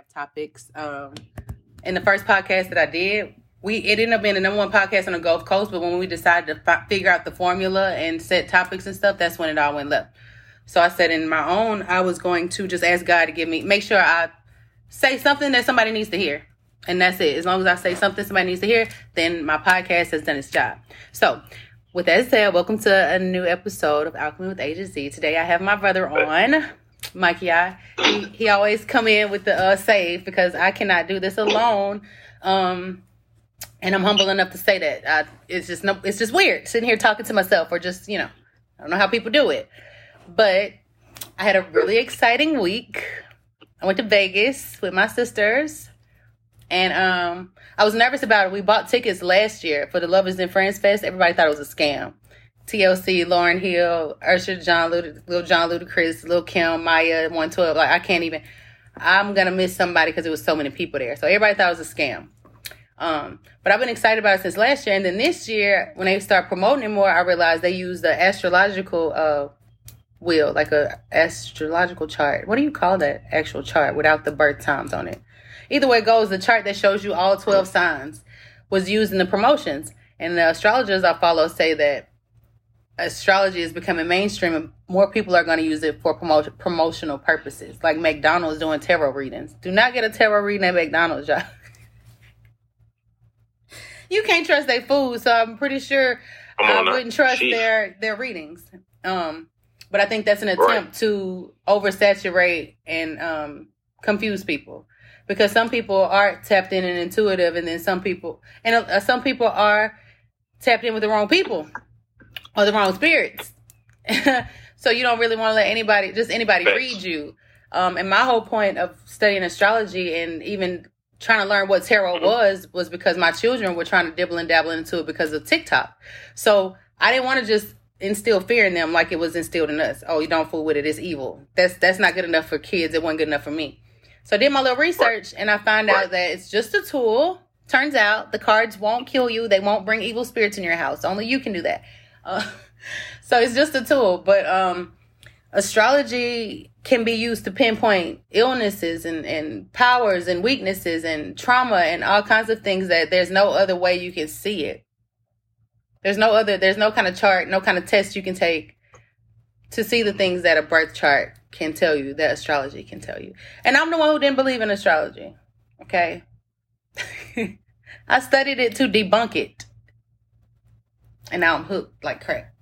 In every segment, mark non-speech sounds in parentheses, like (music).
have topics. Um, in the first podcast that I did, we it ended up being the number one podcast on the Gulf Coast. But when we decided to fi- figure out the formula and set topics and stuff, that's when it all went left. So I said in my own, I was going to just ask God to give me, make sure I say something that somebody needs to hear. And that's it. As long as I say something somebody needs to hear, then my podcast has done its job. So, with that said, welcome to a new episode of Alchemy with A to Z. Today I have my brother on, Mikey I. He, he always come in with the uh, save because I cannot do this alone. Um, and I'm humble enough to say that. I, it's just no, it's just weird sitting here talking to myself or just, you know, I don't know how people do it. But I had a really exciting week. I went to Vegas with my sisters. And um, I was nervous about it. We bought tickets last year for the Lovers and Friends Fest. Everybody thought it was a scam. TLC, Lauryn Hill, Usher, John Lil Jon Ludacris, Lil Kim, Mýa, 112. Like, I can't even, I'm to miss somebody because there was so many people there. So everybody thought it was a scam. Um, but I've been excited about it since last year. And then this year, when they start promoting it more, I realized they use the astrological uh, wheel, like a astrological chart. What do you call that actual chart without the birth times on it? Either way it goes, the chart that shows you all 12 signs was used in the promotions. And the astrologers I follow say that astrology is becoming mainstream and more people are going to use it for promotion, promotional purposes, like McDonald's doing tarot readings. Do not get a tarot reading at McDonald's, y'all. (laughs) you can't trust their food, so I'm pretty sure I wouldn't trust Jeez. their their readings. Um, but I think that's an attempt right. to oversaturate and um, confuse people because some people are tapped in and intuitive, and then some people and uh, some people are tapped in with the wrong people or the wrong spirits. (laughs) so you don't really want to let anybody, just anybody, Thanks. read you. Um, and my whole point of studying astrology and even trying to learn what tarot mm-hmm. was was because my children were trying to dibble and dabble into it because of TikTok. So I didn't want to just instill fear in them like it was instilled in us. Oh, you don't fool with it; it's evil. That's that's not good enough for kids. It wasn't good enough for me. So I did my little research and I found right. out that it's just a tool. Turns out the cards won't kill you. They won't bring evil spirits in your house. Only you can do that. Uh, (laughs) so it's just a tool. But um, astrology can be used to pinpoint illnesses and, and powers and weaknesses and trauma and all kinds of things that there's no other way you can see it. There's no other, there's no kind of chart, no kind of test you can take to see the things that a birth chart can tell you that astrology can tell you. And I'm the one who didn't believe in astrology. Okay. (laughs) I studied it to debunk it. And now I'm hooked like crack.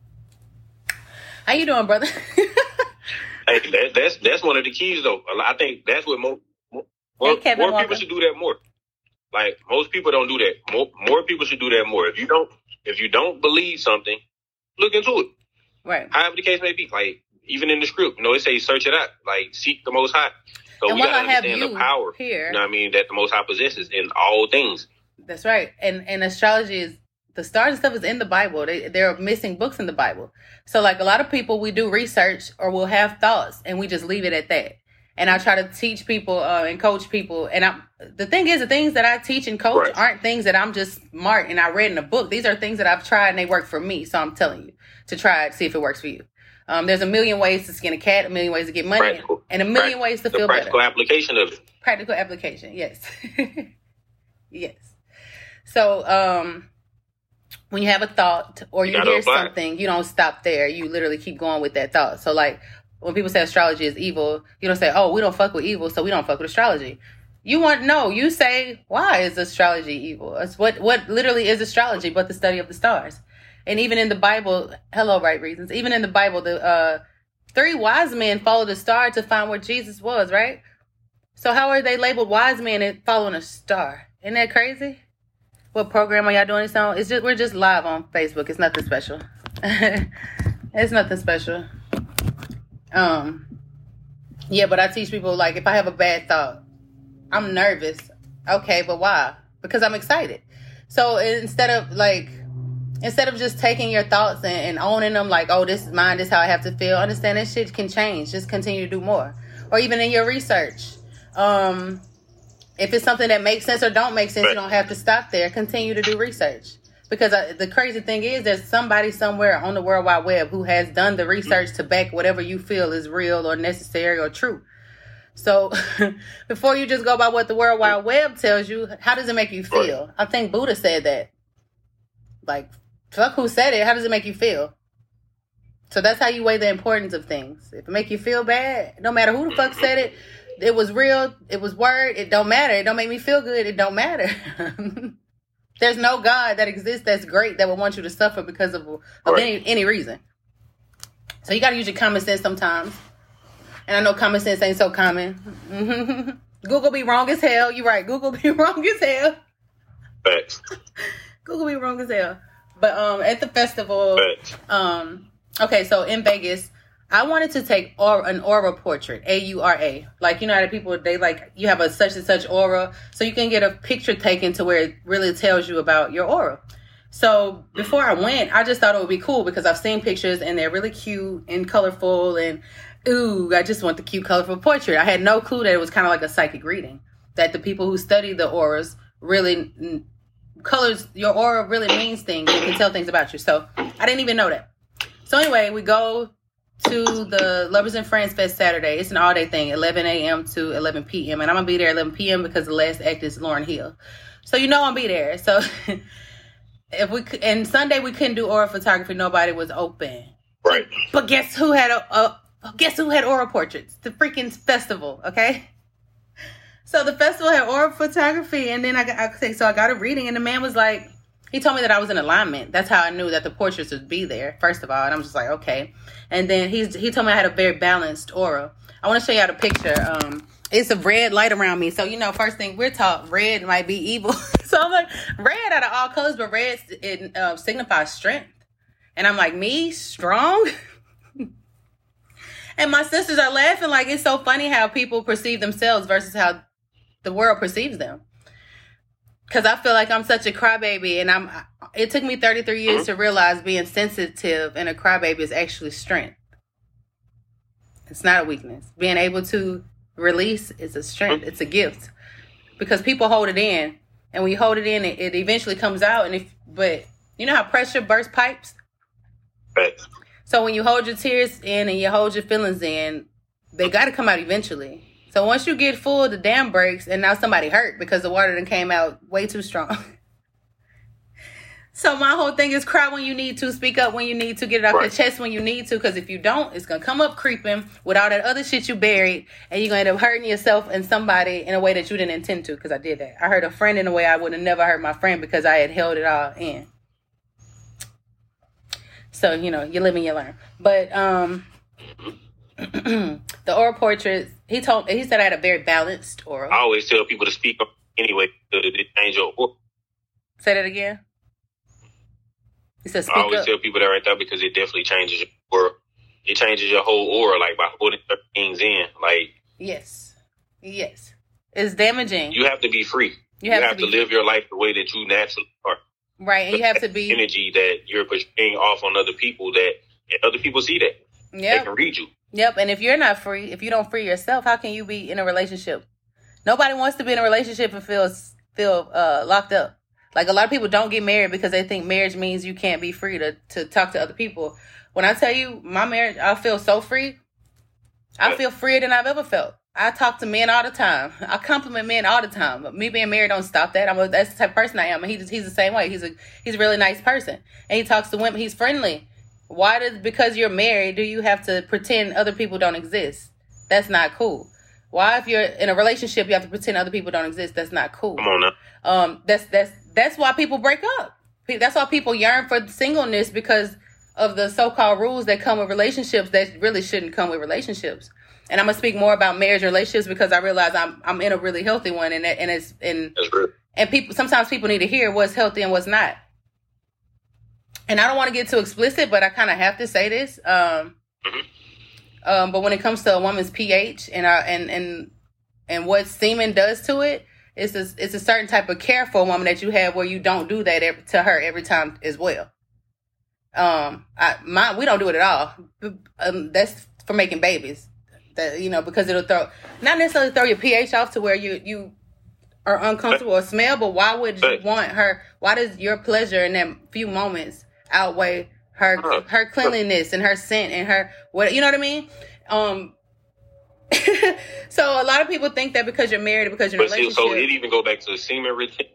How you doing, brother? (laughs) hey, that, that's that's one of the keys though. I think that's what more more, hey, more people should do that more. Like most people don't do that. More more people should do that more. If you don't if you don't believe something, look into it. Right. However the case may be. Like even in the script, you know, it says search it out, like seek the Most High. So and we gotta understand the power here. You know what I mean? That the Most High possesses in all things. That's right. And and astrology is the stars and stuff is in the Bible. They there are missing books in the Bible. So like a lot of people, we do research or we'll have thoughts and we just leave it at that. And I try to teach people uh, and coach people. And I, the thing is, the things that I teach and coach right. aren't things that I'm just smart and I read in a book. These are things that I've tried and they work for me. So I'm telling you to try it, see if it works for you. Um, there's a million ways to skin a cat, a million ways to get money, practical, and a million ways to feel practical better. Practical application of it. Practical application, yes, (laughs) yes. So, um, when you have a thought or you, you hear something, you don't stop there. You literally keep going with that thought. So, like when people say astrology is evil, you don't say, "Oh, we don't fuck with evil, so we don't fuck with astrology." You want no. You say, "Why is astrology evil?" It's what what literally is astrology, but the study of the stars. And even in the Bible, hello, right reasons. Even in the Bible, the uh, three wise men followed a star to find where Jesus was, right? So how are they labeled wise men and following a star? Isn't that crazy? What program are y'all doing this on? It's just we're just live on Facebook. It's nothing special. (laughs) it's nothing special. Um, yeah, but I teach people like if I have a bad thought, I'm nervous. Okay, but why? Because I'm excited. So instead of like instead of just taking your thoughts and, and, owning them like oh this is mine this is how i have to feel understand that shit can change just continue to do more or even in your research um if it's something that makes sense or don't make sense you don't have to stop there continue to do research because uh, the crazy thing is there's somebody somewhere on the world wide web who has done the research to back whatever you feel is real or necessary or true So (laughs) before you just go by what the World Wide Web tells you, how does it make you feel? Right. I think Buddha said that. Like, fuck who said it. How does it make you feel? So that's how you weigh the importance of things. If it make you feel bad, no matter who the fuck said it, it was real, it was word, it don't matter. It don't make me feel good, it don't matter. (laughs) There's no God that exists that's great that would want you to suffer because of, of right. any any reason. So you gotta use your common sense sometimes. And I know common sense ain't so common. (laughs) Google be wrong as hell. You're right. Google be (laughs) wrong as hell. Facts. Google be wrong as hell. But um at the festival, Facts. um okay, so in Vegas, I wanted to take an aura portrait, A U R A. Like you know how the people they like you have a such and such aura, so you can get a picture taken to where it really tells you about your aura. So before I went, I just thought it would be cool because I've seen pictures and they're really cute and colorful and ooh, I just want the cute colorful portrait. I had no clue that it was kind of like a psychic reading. That the people who study the auras really colors your aura really means things. It can tell things about you. So I didn't even know that. So anyway, we go to the Lovers and Friends Fest Saturday. It's an all day thing, 11 a.m. to 11 p.m. And I'm gonna be there 11 p.m. because the last act is Lauryn Hill. So you know I'm be there. So (laughs) if we and Sunday we couldn't do aura photography, nobody was open. Right. But guess who had a, a guess who had aura portraits? The freaking festival. Okay. So the festival had aura photography, and then I got I, so I got a reading, and the man was like, he told me that I was in alignment. That's how I knew that the portraits would be there, first of all. And I'm just like, okay. And then he's he told me I had a very balanced aura. I want to show you how the picture. Um, it's a red light around me. So, you know, first thing we're taught, red might be evil. (laughs) so I'm like, red out of all colors, but red it uh, signifies strength. And I'm like, me strong? (laughs) and my sisters are laughing like it's so funny how people perceive themselves versus how the world perceives them because I feel like I'm such a crybaby, and I'm. It took me 33 years mm-hmm. to realize being sensitive and a crybaby is actually strength. It's not a weakness. Being able to release is a strength. Mm-hmm. It's a gift because people hold it in, and when you hold it in, it, it eventually comes out. And if, but you know how pressure bursts pipes. Right. So when you hold your tears in and you hold your feelings in, they got to come out eventually. So once you get full, the dam breaks, and now somebody hurt because the water then came out way too strong. (laughs) so my whole thing is cry when you need to, speak up when you need to, get it off right. your chest when you need to, because if you don't, it's gonna come up creeping with all that other shit you buried, and you're gonna end up hurting yourself and somebody in a way that you didn't intend to. Because I did that. I hurt a friend in a way I would have never hurt my friend because I had held it all in. So you know, you live and you learn. But um. (clears throat) the aura portraits. He told he said I had a very balanced aura. I always tell people to speak up anyway to change your aura. Say that again. He said, I always up. tell people that right there because it definitely changes your aura. It changes your whole aura, like by holding things in. Like yes, yes, it's damaging. You have to be free. You have, you have to, to live free. your life the way that you naturally are. Right, and you have to be energy that you're pushing off on other people that other people see that. Yeah, they can read you. Yep. And if you're not free, if you don't free yourself, how can you be in a relationship? Nobody wants to be in a relationship and feel feel uh, locked up. Like a lot of people don't get married because they think marriage means you can't be free to to talk to other people. When I tell you my marriage, I feel so free. I feel freer than I've ever felt. I talk to men all the time. I compliment men all the time. But me being married don't stop that. I'm a, that's the type of person I am. And he's he's the same way. He's a he's a really nice person, and he talks to women. He's friendly. Why does because you're married do you have to pretend other people don't exist? That's not cool. Why if you're in a relationship you have to pretend other people don't exist? That's not cool. Come on now. Um that's that's that's why people break up. That's why people yearn for singleness because of the so-called rules that come with relationships that really shouldn't come with relationships. And I'm gonna speak more about marriage and relationships because I realize I'm I'm in a really healthy one and and it's and and people sometimes people need to hear what's healthy and what's not and I don't want to get too explicit, but I kind of have to say this. Um, mm-hmm. um, but when it comes to a woman's pH and uh, and and and what semen does to it, it's a, it's a certain type of care for a woman that you have where you don't do that every, to her every time as well. Um, I my we don't do it at all. Um, that's for making babies. That you know because it'll throw not necessarily throw your pH off to where you you are uncomfortable or smell, but why would you want her? Why does your pleasure in that few moments outweigh her her cleanliness and her scent and her what you know what I mean? Um (laughs) so a lot of people think that because you're married, because you're in a relationship. so it even go back to semen retention.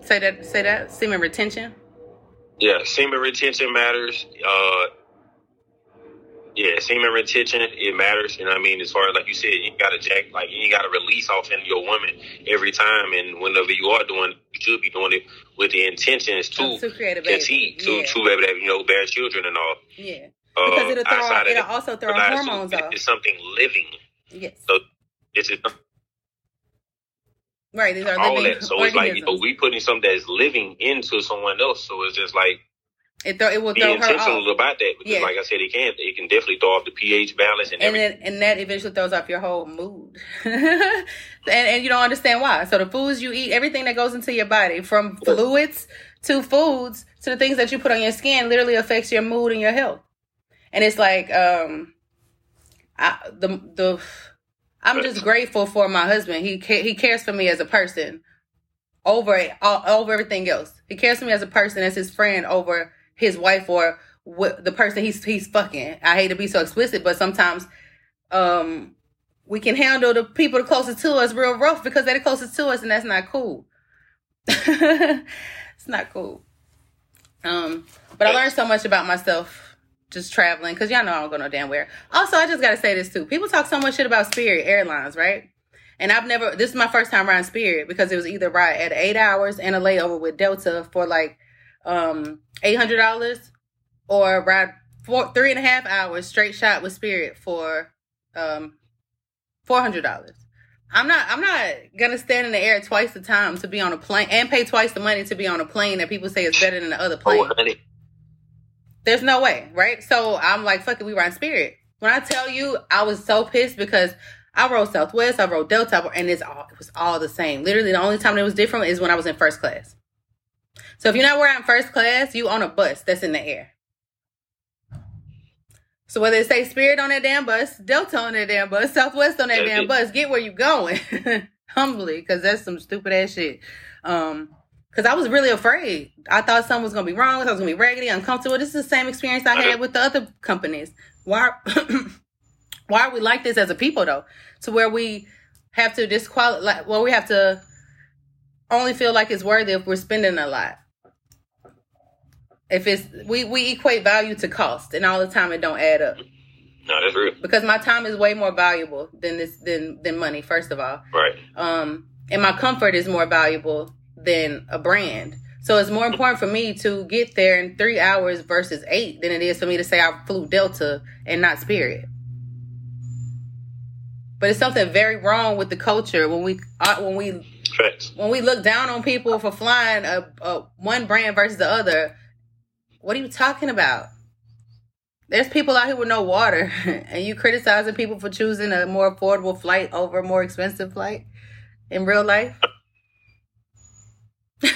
Say that. Say that. Semen retention. Yeah, semen retention matters. Uh, yeah, semen retention it matters. You know what I mean? As far as like you said, you got to jack like you got to release off into your woman every time, and whenever you are doing, you should be doing it with the intentions to, to create a baby. conceive, to yeah. to be able you know bear children and all. Yeah, uh, because it'll throw it'll also throw hormones off. It's something living. Yes. So it's just Right, these are all living that. So organisms. it's like you know, we putting something that's living into someone else. So it's just like it, th- it will be intentional about that because, yeah. like I said, it can it can definitely throw off the pH balance and and then, and that eventually throws off your whole mood, (laughs) and and you don't understand why. So the foods you eat, everything that goes into your body, from fluids to foods to the things that you put on your skin, literally affects your mood and your health. And it's like um, I, the the I'm just grateful for my husband. He he cares for me as a person over over everything else. He cares for me as a person, as his friend over his wife or what the person he's he's fucking. I hate to be so explicit, but sometimes um we can handle the people the closest to us real rough because they're the closest to us and that's not cool. (laughs) it's not cool. Um but I learned so much about myself just traveling because y'all know I don't go no damn where. Also, I just gotta say this too. People talk so much shit about Spirit Airlines, right? And I've never. This is my first time riding Spirit because it was either ride at eight hours and a layover with Delta for like um eight hundred dollars, or ride four three and a half hours straight shot with Spirit for um four hundred dollars. I'm not I'm not gonna stand in the air twice the time to be on a plane and pay twice the money to be on a plane that people say is better than the other plane. There's no way, right? So I'm like, fuck it, we ride Spirit. When I tell you, I was so pissed because I rode Southwest, I rode Delta, and it's all it was all the same. Literally, the only time it was different is when I was in first class. So if you're not wearing first class, you on a bus that's in the air. So whether it say Spirit on that damn bus, Delta on that damn bus, Southwest on that damn bus, get where you going. (laughs) Humbly, because that's some stupid ass shit. Um, because I was really afraid. I thought something was gonna be wrong. I was gonna be raggedy, uncomfortable. This is the same experience I had with the other companies. Why? (clears throat) why are we like this as a people though? To where we have to disqualify. Like, well, we have to only feel like it's worthy if we're spending a lot if it's we we equate value to cost, and all the time it don't add up. No, that's real. Because my time is way more valuable than this than than money. First of all, right. Um, and my comfort is more valuable than a brand. So it's more important for me to get there in three hours versus eight than it is for me to say I flew Delta and not Spirit. But it's something very wrong with the culture when we uh, when we Facts. when we look down on people for flying a, a one brand versus the other what are you talking about? There's people out here with no water, (laughs) and you criticizing people for choosing a more affordable flight over a more expensive flight in real life. (laughs)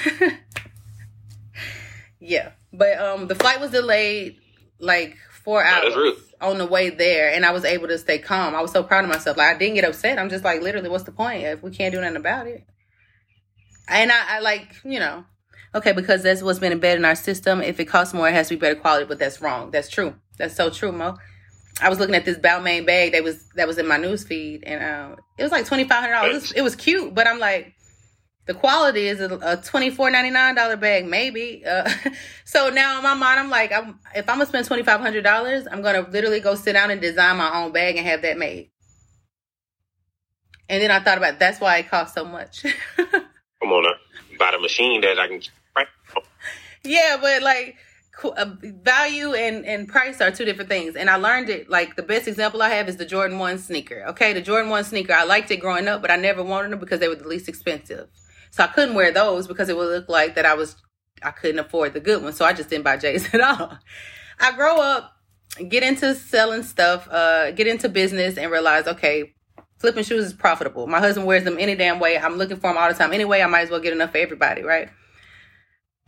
yeah, but um, the flight was delayed like four hours on the way there, and I was able to stay calm. I was so proud of myself. Like I didn't get upset. I'm just like, literally, what's the point if we can't do nothing about it? And I, I like, you know, okay, because that's what's been embedded in our system. If it costs more, it has to be better quality, but that's wrong. That's true. That's so true, Mo. I was looking at this Balmain bag that was that was in my news feed, and um, it was like twenty five hundred dollars. It was cute, but I'm like, the quality is a, twenty four ninety nine dollar bag, maybe. Uh, (laughs) so now in my mind, I'm like, I'm, if I'm gonna spend twenty five hundred dollars, I'm gonna literally go sit down and design my own bag and have that made. And then I thought about that's why it costs so much. (laughs) Come on, now. Buy the machine that I can yeah, but like uh, value and and price are two different things. And i learned it like the best example i have is the jordan 1 sneaker okay? The jordan 1 sneaker i liked it growing up but i never wanted them because they were the least expensive. So i couldn't wear those because it would look like that i was i couldn't afford the good ones so i just didn't buy j's (laughs) at all. I grow up get into selling stuff uh get into business and realize okay flipping shoes is profitable my husband wears them any damn way i'm looking for them all the time anyway i might as well get enough for everybody right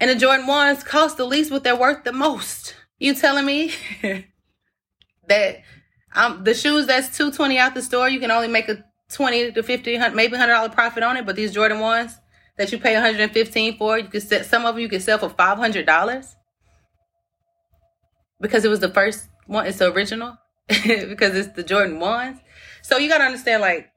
and the Jordan 1s cost the least, but they're worth the most. You telling me (laughs) that um, the shoes that's 220 out the store, you can only make a 20 to 50, maybe $100 profit on it, but these Jordan 1s that you pay 115 for, you could set, some of them you could sell for $500 because it was the first one, it's the original. (laughs) because it's the Jordan ones. So you gotta understand, like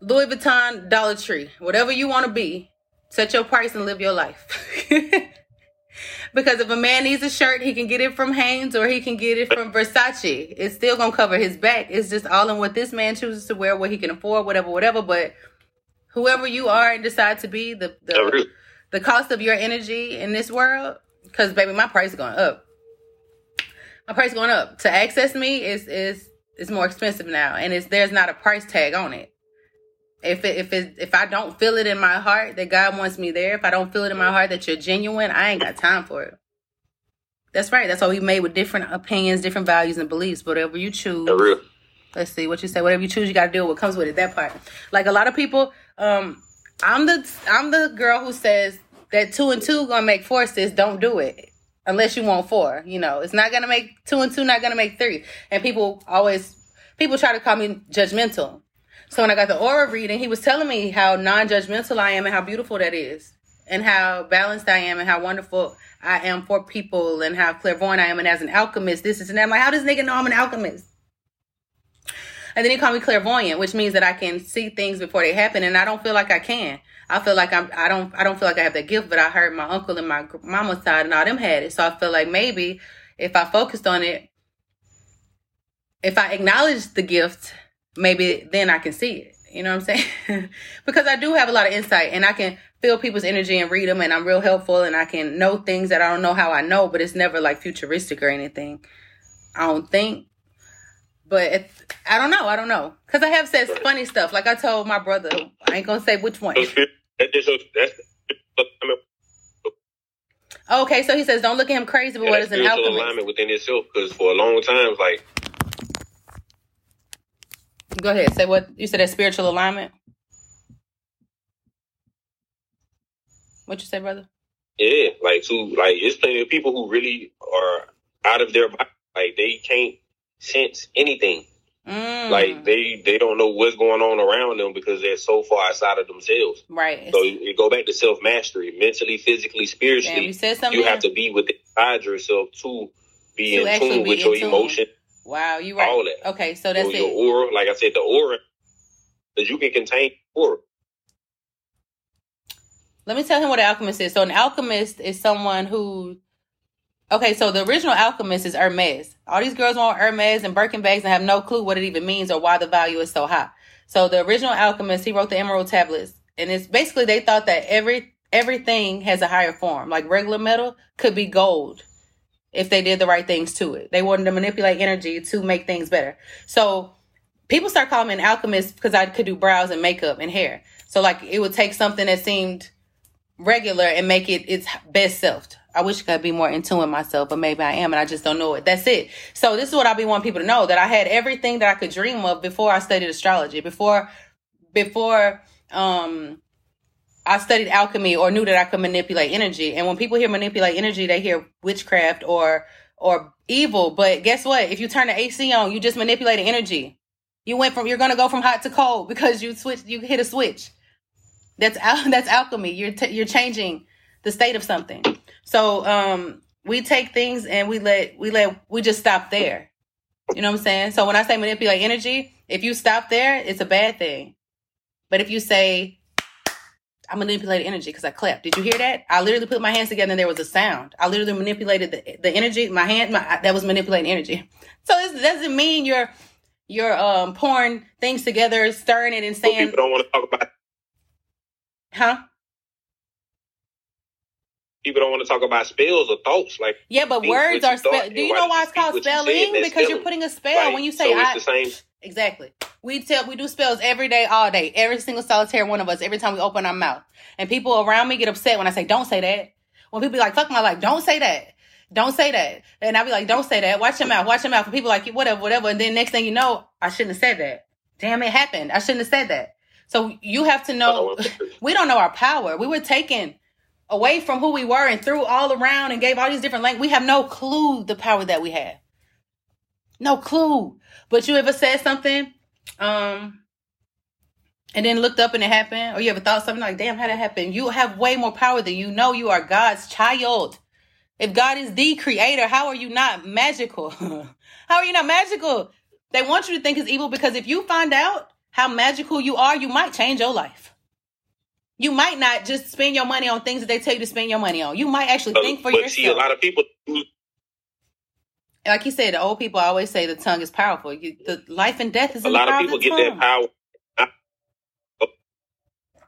Louis Vuitton, Dollar Tree, whatever you want to be, set your price and live your life. (laughs) because if a man needs a shirt, he can get it from Hanes or he can get it from Versace. It's still gonna cover his back. It's just all in what this man chooses to wear, what he can afford, whatever, whatever. But whoever you are and decide to be, the the, oh, the cost of your energy in this world, because baby, my price is going up. My price is going up. To access me is is is more expensive now, and it's there's not a price tag on it. If it, if it, if I don't feel it in my heart that God wants me there, if I don't feel it in my heart that you're genuine, I ain't got time for it. That's right. That's why we made with different opinions, different values and beliefs. Whatever you choose. Let's see what you say. Whatever you choose, you got to deal with what comes with it. That part. Like a lot of people, um, I'm the I'm the girl who says that two and two gonna make four. Sis, don't do it unless you want four. You know, it's not gonna make two and two. Not gonna make three. And people always people try to call me judgmental. So when I got the aura reading, he was telling me how non-judgmental I am and how beautiful that is, and how balanced I am and how wonderful I am for people and how clairvoyant I am and as an alchemist, this is and. I'm like, how does nigga know I'm an alchemist? And then he called me clairvoyant, which means that I can see things before they happen, and I don't feel like I can. I feel like I'm. I don't. I don't feel like I have that gift, but I heard my uncle and my mama's side and all them had it, so I feel like maybe if I focused on it, if I acknowledged the gift maybe then I can see it. You know what I'm saying? (laughs) because I do have a lot of insight and I can feel people's energy and read them and I'm real helpful and I can know things that I don't know how I know, but it's never like futuristic or anything. I don't think. But I don't know. I don't know. Because I have said funny stuff. Like I told my brother, I ain't going to say which one. Okay, so he says, don't look at him crazy, but what is an alchemist? alignment within itself. Because for a long time, like Go ahead. Say what you said. That spiritual alignment. What you say, brother? Yeah, like to like it's plenty of people who really are out of their body. Like they can't sense anything. Mm. Like they they don't know what's going on around them because they're so far outside of themselves. Right. So you, you go back to self mastery, mentally, physically, spiritually. Damn, you said something. You have to be within yourself to be to in tune with your emotion. Wow, you right. All that. Okay, so that's your, it. Aura, like I said, the aura that you can contain aura. Let me tell him what an alchemist is. So an alchemist is someone who Okay, so the original alchemist is Hermes. All these girls want Hermes and Birkin bags and have no clue what it even means or why the value is so high. So the original alchemist, he wrote the emerald tablets. And it's basically they thought that every everything has a higher form. Like regular metal could be gold if they did the right things to it. They wanted to manipulate energy to make things better. So people start calling me an alchemist because I could do brows and makeup and hair. So like it would take something that seemed regular and make it its best self. I wish I could be more in tune with myself, but maybe I am and I just don't know it. That's it. So this is what I be wanting people to know that I had everything that I could dream of before I studied astrology, before before um I studied alchemy or knew that I could manipulate energy. And when people hear manipulate energy, they hear witchcraft or or evil. But guess what? If you turn the AC on, you just manipulated energy. You went from you're gonna go from hot to cold (laughs) because you switch you hit a switch. That's al- (laughs) that's alchemy. You're t- you're changing the state of something. So um we take things and we let we let we just stop there. You know what I'm saying? So when I say manipulate energy, if you stop there, it's a bad thing. But if you say I manipulated energy because I clapped. Did you hear that? I literally put my hands together and there was a sound. I literally manipulated the, the energy. My hand, my, that was manipulating energy. (laughs) So it doesn't mean you're you're um pouring things together, stirring it, and saying. People don't want to talk about. Huh? People don't want to talk about spells or thoughts. Like yeah, but words are spell. Do you know why it's called spelling? Because spelling. you're putting a spell when you say so I. the same. Exactly. We tell we do spells every day, all day, every single solitary one of us, every time we open our mouth. And people around me get upset when I say, Don't say that. When people be like, fuck my life, don't say that. Don't say that. And I be like, Don't say that. Watch your mouth, watch your mouth. And people like, whatever, whatever. And then next thing you know, I shouldn't have said that. Damn, it happened. I shouldn't have said that. So you have to know (laughs) we don't know our power. We were taken away from who we were and threw all around and gave all these different languages. We have no clue the power that we have. No clue. But you ever said something um, and then looked up and it happened, or you ever thought something like, damn, how that happened? You have way more power than you know you are God's child. If God is the creator, how are you not magical? (laughs) How are you not magical? They want you to think it's evil because if you find out how magical you are, you might change your life. You might not just spend your money on things that they tell you to spend your money on. You might actually uh, think for but yourself. See, a lot of people. Like you said, the old people always say the tongue is powerful. You, the life and death is a lot of people get that power.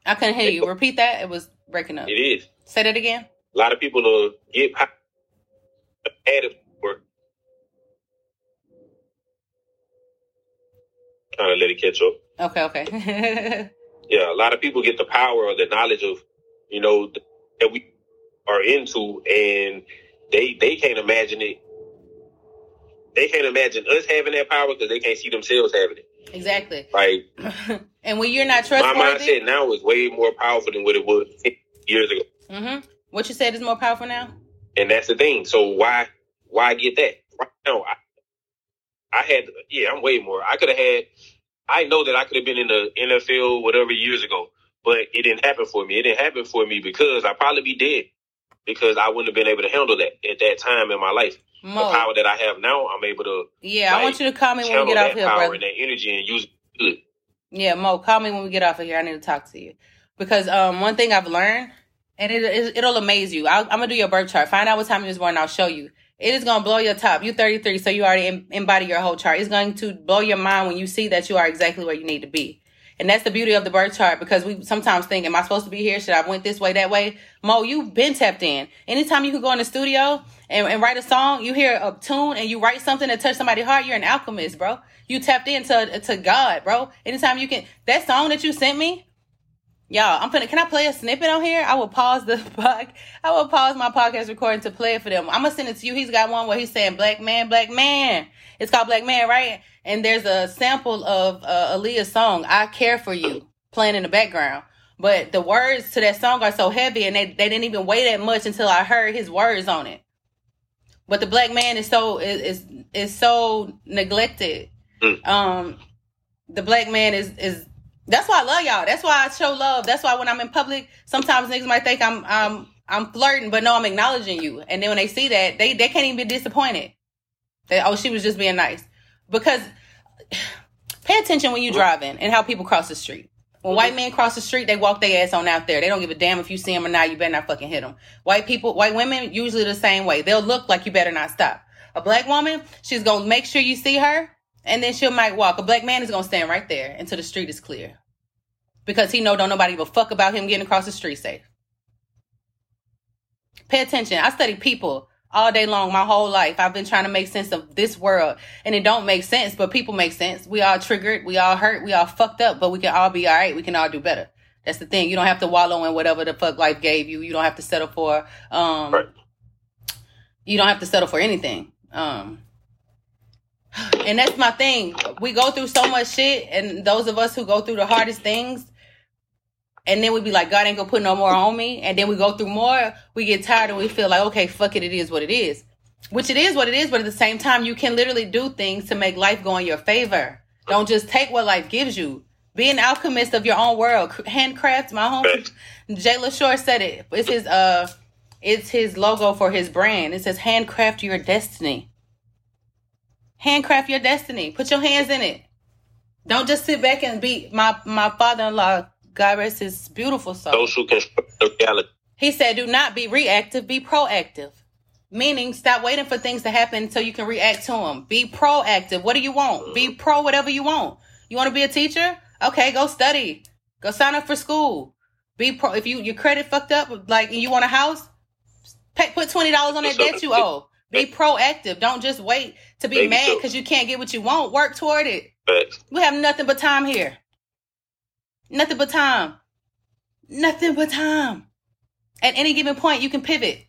I couldn't hear you. Repeat that. It was breaking up. It is. Say that again. A lot of people will get work. Trying to let it catch up. Okay, okay. (laughs) yeah, a lot of people get the power or the knowledge of, you know, that we are into, and they they can't imagine it. They can't imagine us having that power because they can't see themselves having it. Exactly. Like, (laughs) and when you're not trustworthy, my mindset now is way more powerful than what it was years ago. Mm-hmm. What you said is more powerful now. And that's the thing. So why why get that right now? I, I had yeah, I'm way more. I could have had. I know that I could have been in the NFL whatever years ago, but it didn't happen for me. It didn't happen for me because I'd probably be dead because I wouldn't have been able to handle that at that time in my life. Mo. The power that I have now, I'm able to. Yeah, like, I want you to call me when we get off here, power brother. And that energy and use it good. Yeah, Mo, call me when we get off of here. I need to talk to you because um, one thing I've learned, and it, it will amaze you. i am gonna do your birth chart. Find out what time you was born. And I'll show you. It is gonna blow your top. You're 33, so you already embody your whole chart. It's going to blow your mind when you see that you are exactly where you need to be. And that's the beauty of the birth chart because we sometimes think, am I supposed to be here? Should I went this way, that way? Mo, you've been tapped in. Anytime you can go in the studio and, and write a song, you hear a tune and you write something that touch somebody's heart, you're an alchemist, bro. You tapped into to God, bro. Anytime you can, that song that you sent me, y'all, I'm gonna. Can I play a snippet on here? I will pause the (laughs) pod. I will pause my podcast recording to play it for them. I'm gonna send it to you. He's got one where he's saying "Black man, black man." It's called "Black Man," right? and there's a sample of uh, Aaliyah's song "I Care for You" playing in the background. But the words to that song are so heavy, and they, they didn't even weigh that much until I heard his words on it. But the black man is so is is, is so neglected. Mm. Um, the black man is is that's why I love y'all. That's why I show love. That's why when I'm in public, sometimes niggas might think I'm I'm I'm flirting, but no, I'm acknowledging you. And then when they see that, they they can't even be disappointed. That oh, she was just being nice because (sighs) pay attention when you're driving and how people cross the street. When white men cross the street, they walk their ass on out there. They don't give a damn if you see them or not. You better not fucking hit them. White people, white women, usually the same way. They'll look like you better not stop. A black woman, she's gonna make sure you see her, and then she'll might walk. A black man is gonna stand right there until the street is clear, because he know don't nobody give a fuck about him getting across the street safe. Pay attention. I study people all day long my whole life. I've been trying to make sense of this world. And it don't make sense but people make sense. We all triggered. We all hurt. We all fucked up but we can all be all right. We can all do better. That's the thing. You don't have to wallow in whatever the fuck life gave you. You don't have to settle for um right. you don't have to settle for anything. Um and that's my thing we go through so much shit and those of us who go through the hardest things and then we be like, God ain't gonna put no more on me. And then we go through more, we get tired and we feel like, okay, fuck it, it is what it is. Which it is what it is, but at the same time, you can literally do things to make life go in your favor. Don't just take what life gives you. Be an alchemist of your own world. Handcraft, my home Jay LaShore said it. It's his uh it's his logo for his brand. It says handcraft your destiny. Handcraft your destiny. Put your hands in it. Don't just sit back and be my my father in law God rest his beautiful soul. Social construct reality. He said, do not be reactive, be proactive. Meaning, stop waiting for things to happen so you can react to them. Be proactive. What do you want? Be pro whatever you want. You want to be a teacher? Okay, go study. Go sign up for school. Be pro. If you your credit fucked up, like and you want a house, pay, put twenty dollars on that debt you owe. Be proactive. Don't just wait to be mad because you can't get what you want. Work toward it. We have nothing but time here. Nothing but time. Nothing but time. At any given point, you can pivot.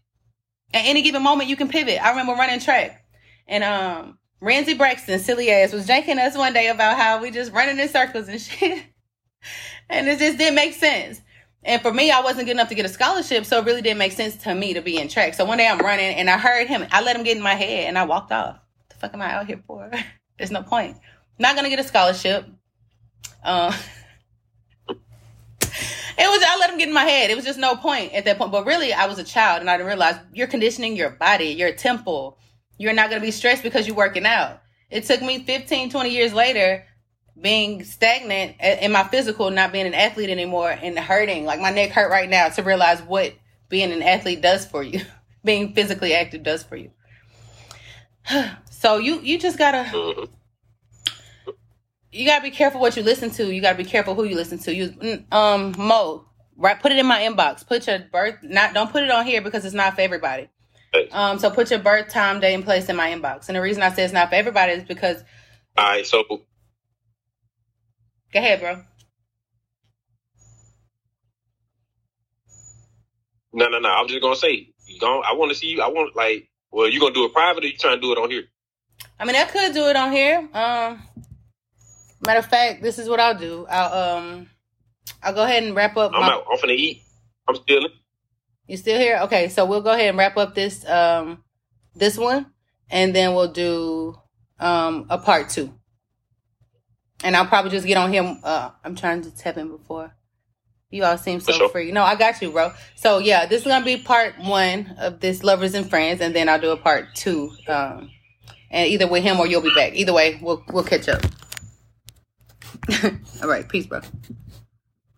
At any given moment, you can pivot. I remember running track, and um, Ramsey Braxton, silly ass, was janking us one day about how we just running in circles and (laughs) shit, and it just didn't make sense. And for me, I wasn't good enough to get a scholarship, so it really didn't make sense to me to be in track. So one day I'm running, and I heard him. I let him get in my head, and I walked off. Fuck am I out here for? (laughs) There's no point. Not gonna get a scholarship. Um. (laughs) It was I let him get in my head. It was just no point at that point. But really, I was a child and I didn't realize you're conditioning your body, your temple. You're not gonna be stressed because you're working out. it took me 15, 20 years later being stagnant in my physical, not being an athlete anymore and hurting. Like my neck hurt right now to realize what being an athlete does for you. (laughs) being physically active does for you. (sighs) (sighs) so you you just gotta mm-hmm. you gotta be careful what you listen to. You gotta be careful who you listen to. You um Mo, right? Put it in my inbox. Put your birth not don't put it on here because it's not for everybody. Um, so put your birth time, day, and place in my inbox. And the reason I say it's not for everybody is because. All right. So. Go ahead, bro. No, no, no. I'm just gonna say, you going I want to see you. I want like, well, you gonna do it private, or you trying to do it on here? I mean, I could do it on here. Um, matter of fact, this is what I'll do. I'll um, I'll go ahead and wrap up. I'm my... out. I'm finna eat. I'm still. You still here? Okay, so we'll go ahead and wrap up this um this one, and then we'll do um a part two. And I'll probably just get on him. Uh, I'm trying to tap in before. You all seem so sure. free. No, I got you, bro. So yeah, this is gonna be part one of this lovers and friends, and then I'll do a part two. Um, and either with him or you'll be back. Either way, we'll we'll catch up. (laughs) all right, peace, bro.